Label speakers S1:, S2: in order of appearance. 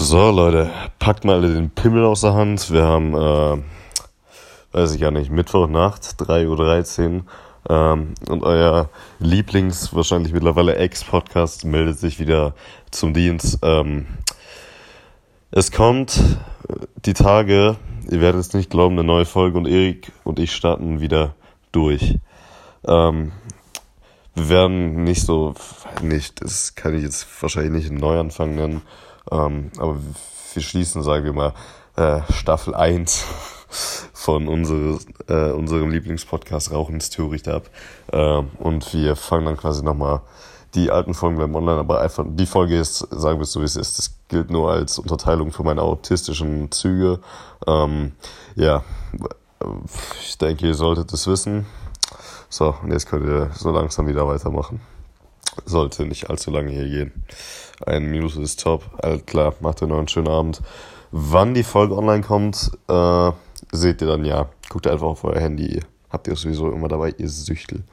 S1: So, Leute, packt mal den Pimmel aus der Hand. Wir haben, äh, weiß ich gar nicht, Mittwochnacht, 3.13 Uhr. Ähm, und euer Lieblings, wahrscheinlich mittlerweile Ex-Podcast meldet sich wieder zum Dienst. Ähm, es kommt die Tage, ihr werdet es nicht glauben, eine neue Folge und Erik und ich starten wieder durch. Ähm, wir werden nicht so, nicht, das kann ich jetzt wahrscheinlich nicht einen Neuanfang nennen, ähm, aber wir schließen, sagen wir mal, äh, Staffel 1 von unsere, äh, unserem Lieblingspodcast Rauchen ist Töricht ab. Äh, und wir fangen dann quasi nochmal die alten Folgen bleiben online, aber einfach die Folge ist, sagen wir es so wie es ist, das gilt nur als Unterteilung für meine autistischen Züge. Ähm, ja, ich denke, ihr solltet es wissen. So, und jetzt könnt ihr so langsam wieder weitermachen. Sollte nicht allzu lange hier gehen. Eine Minute ist top. All klar, macht ihr noch einen schönen Abend. Wann die Folge online kommt, äh, seht ihr dann ja. Guckt einfach auf euer Handy. Habt ihr sowieso immer dabei, ihr Süchtel.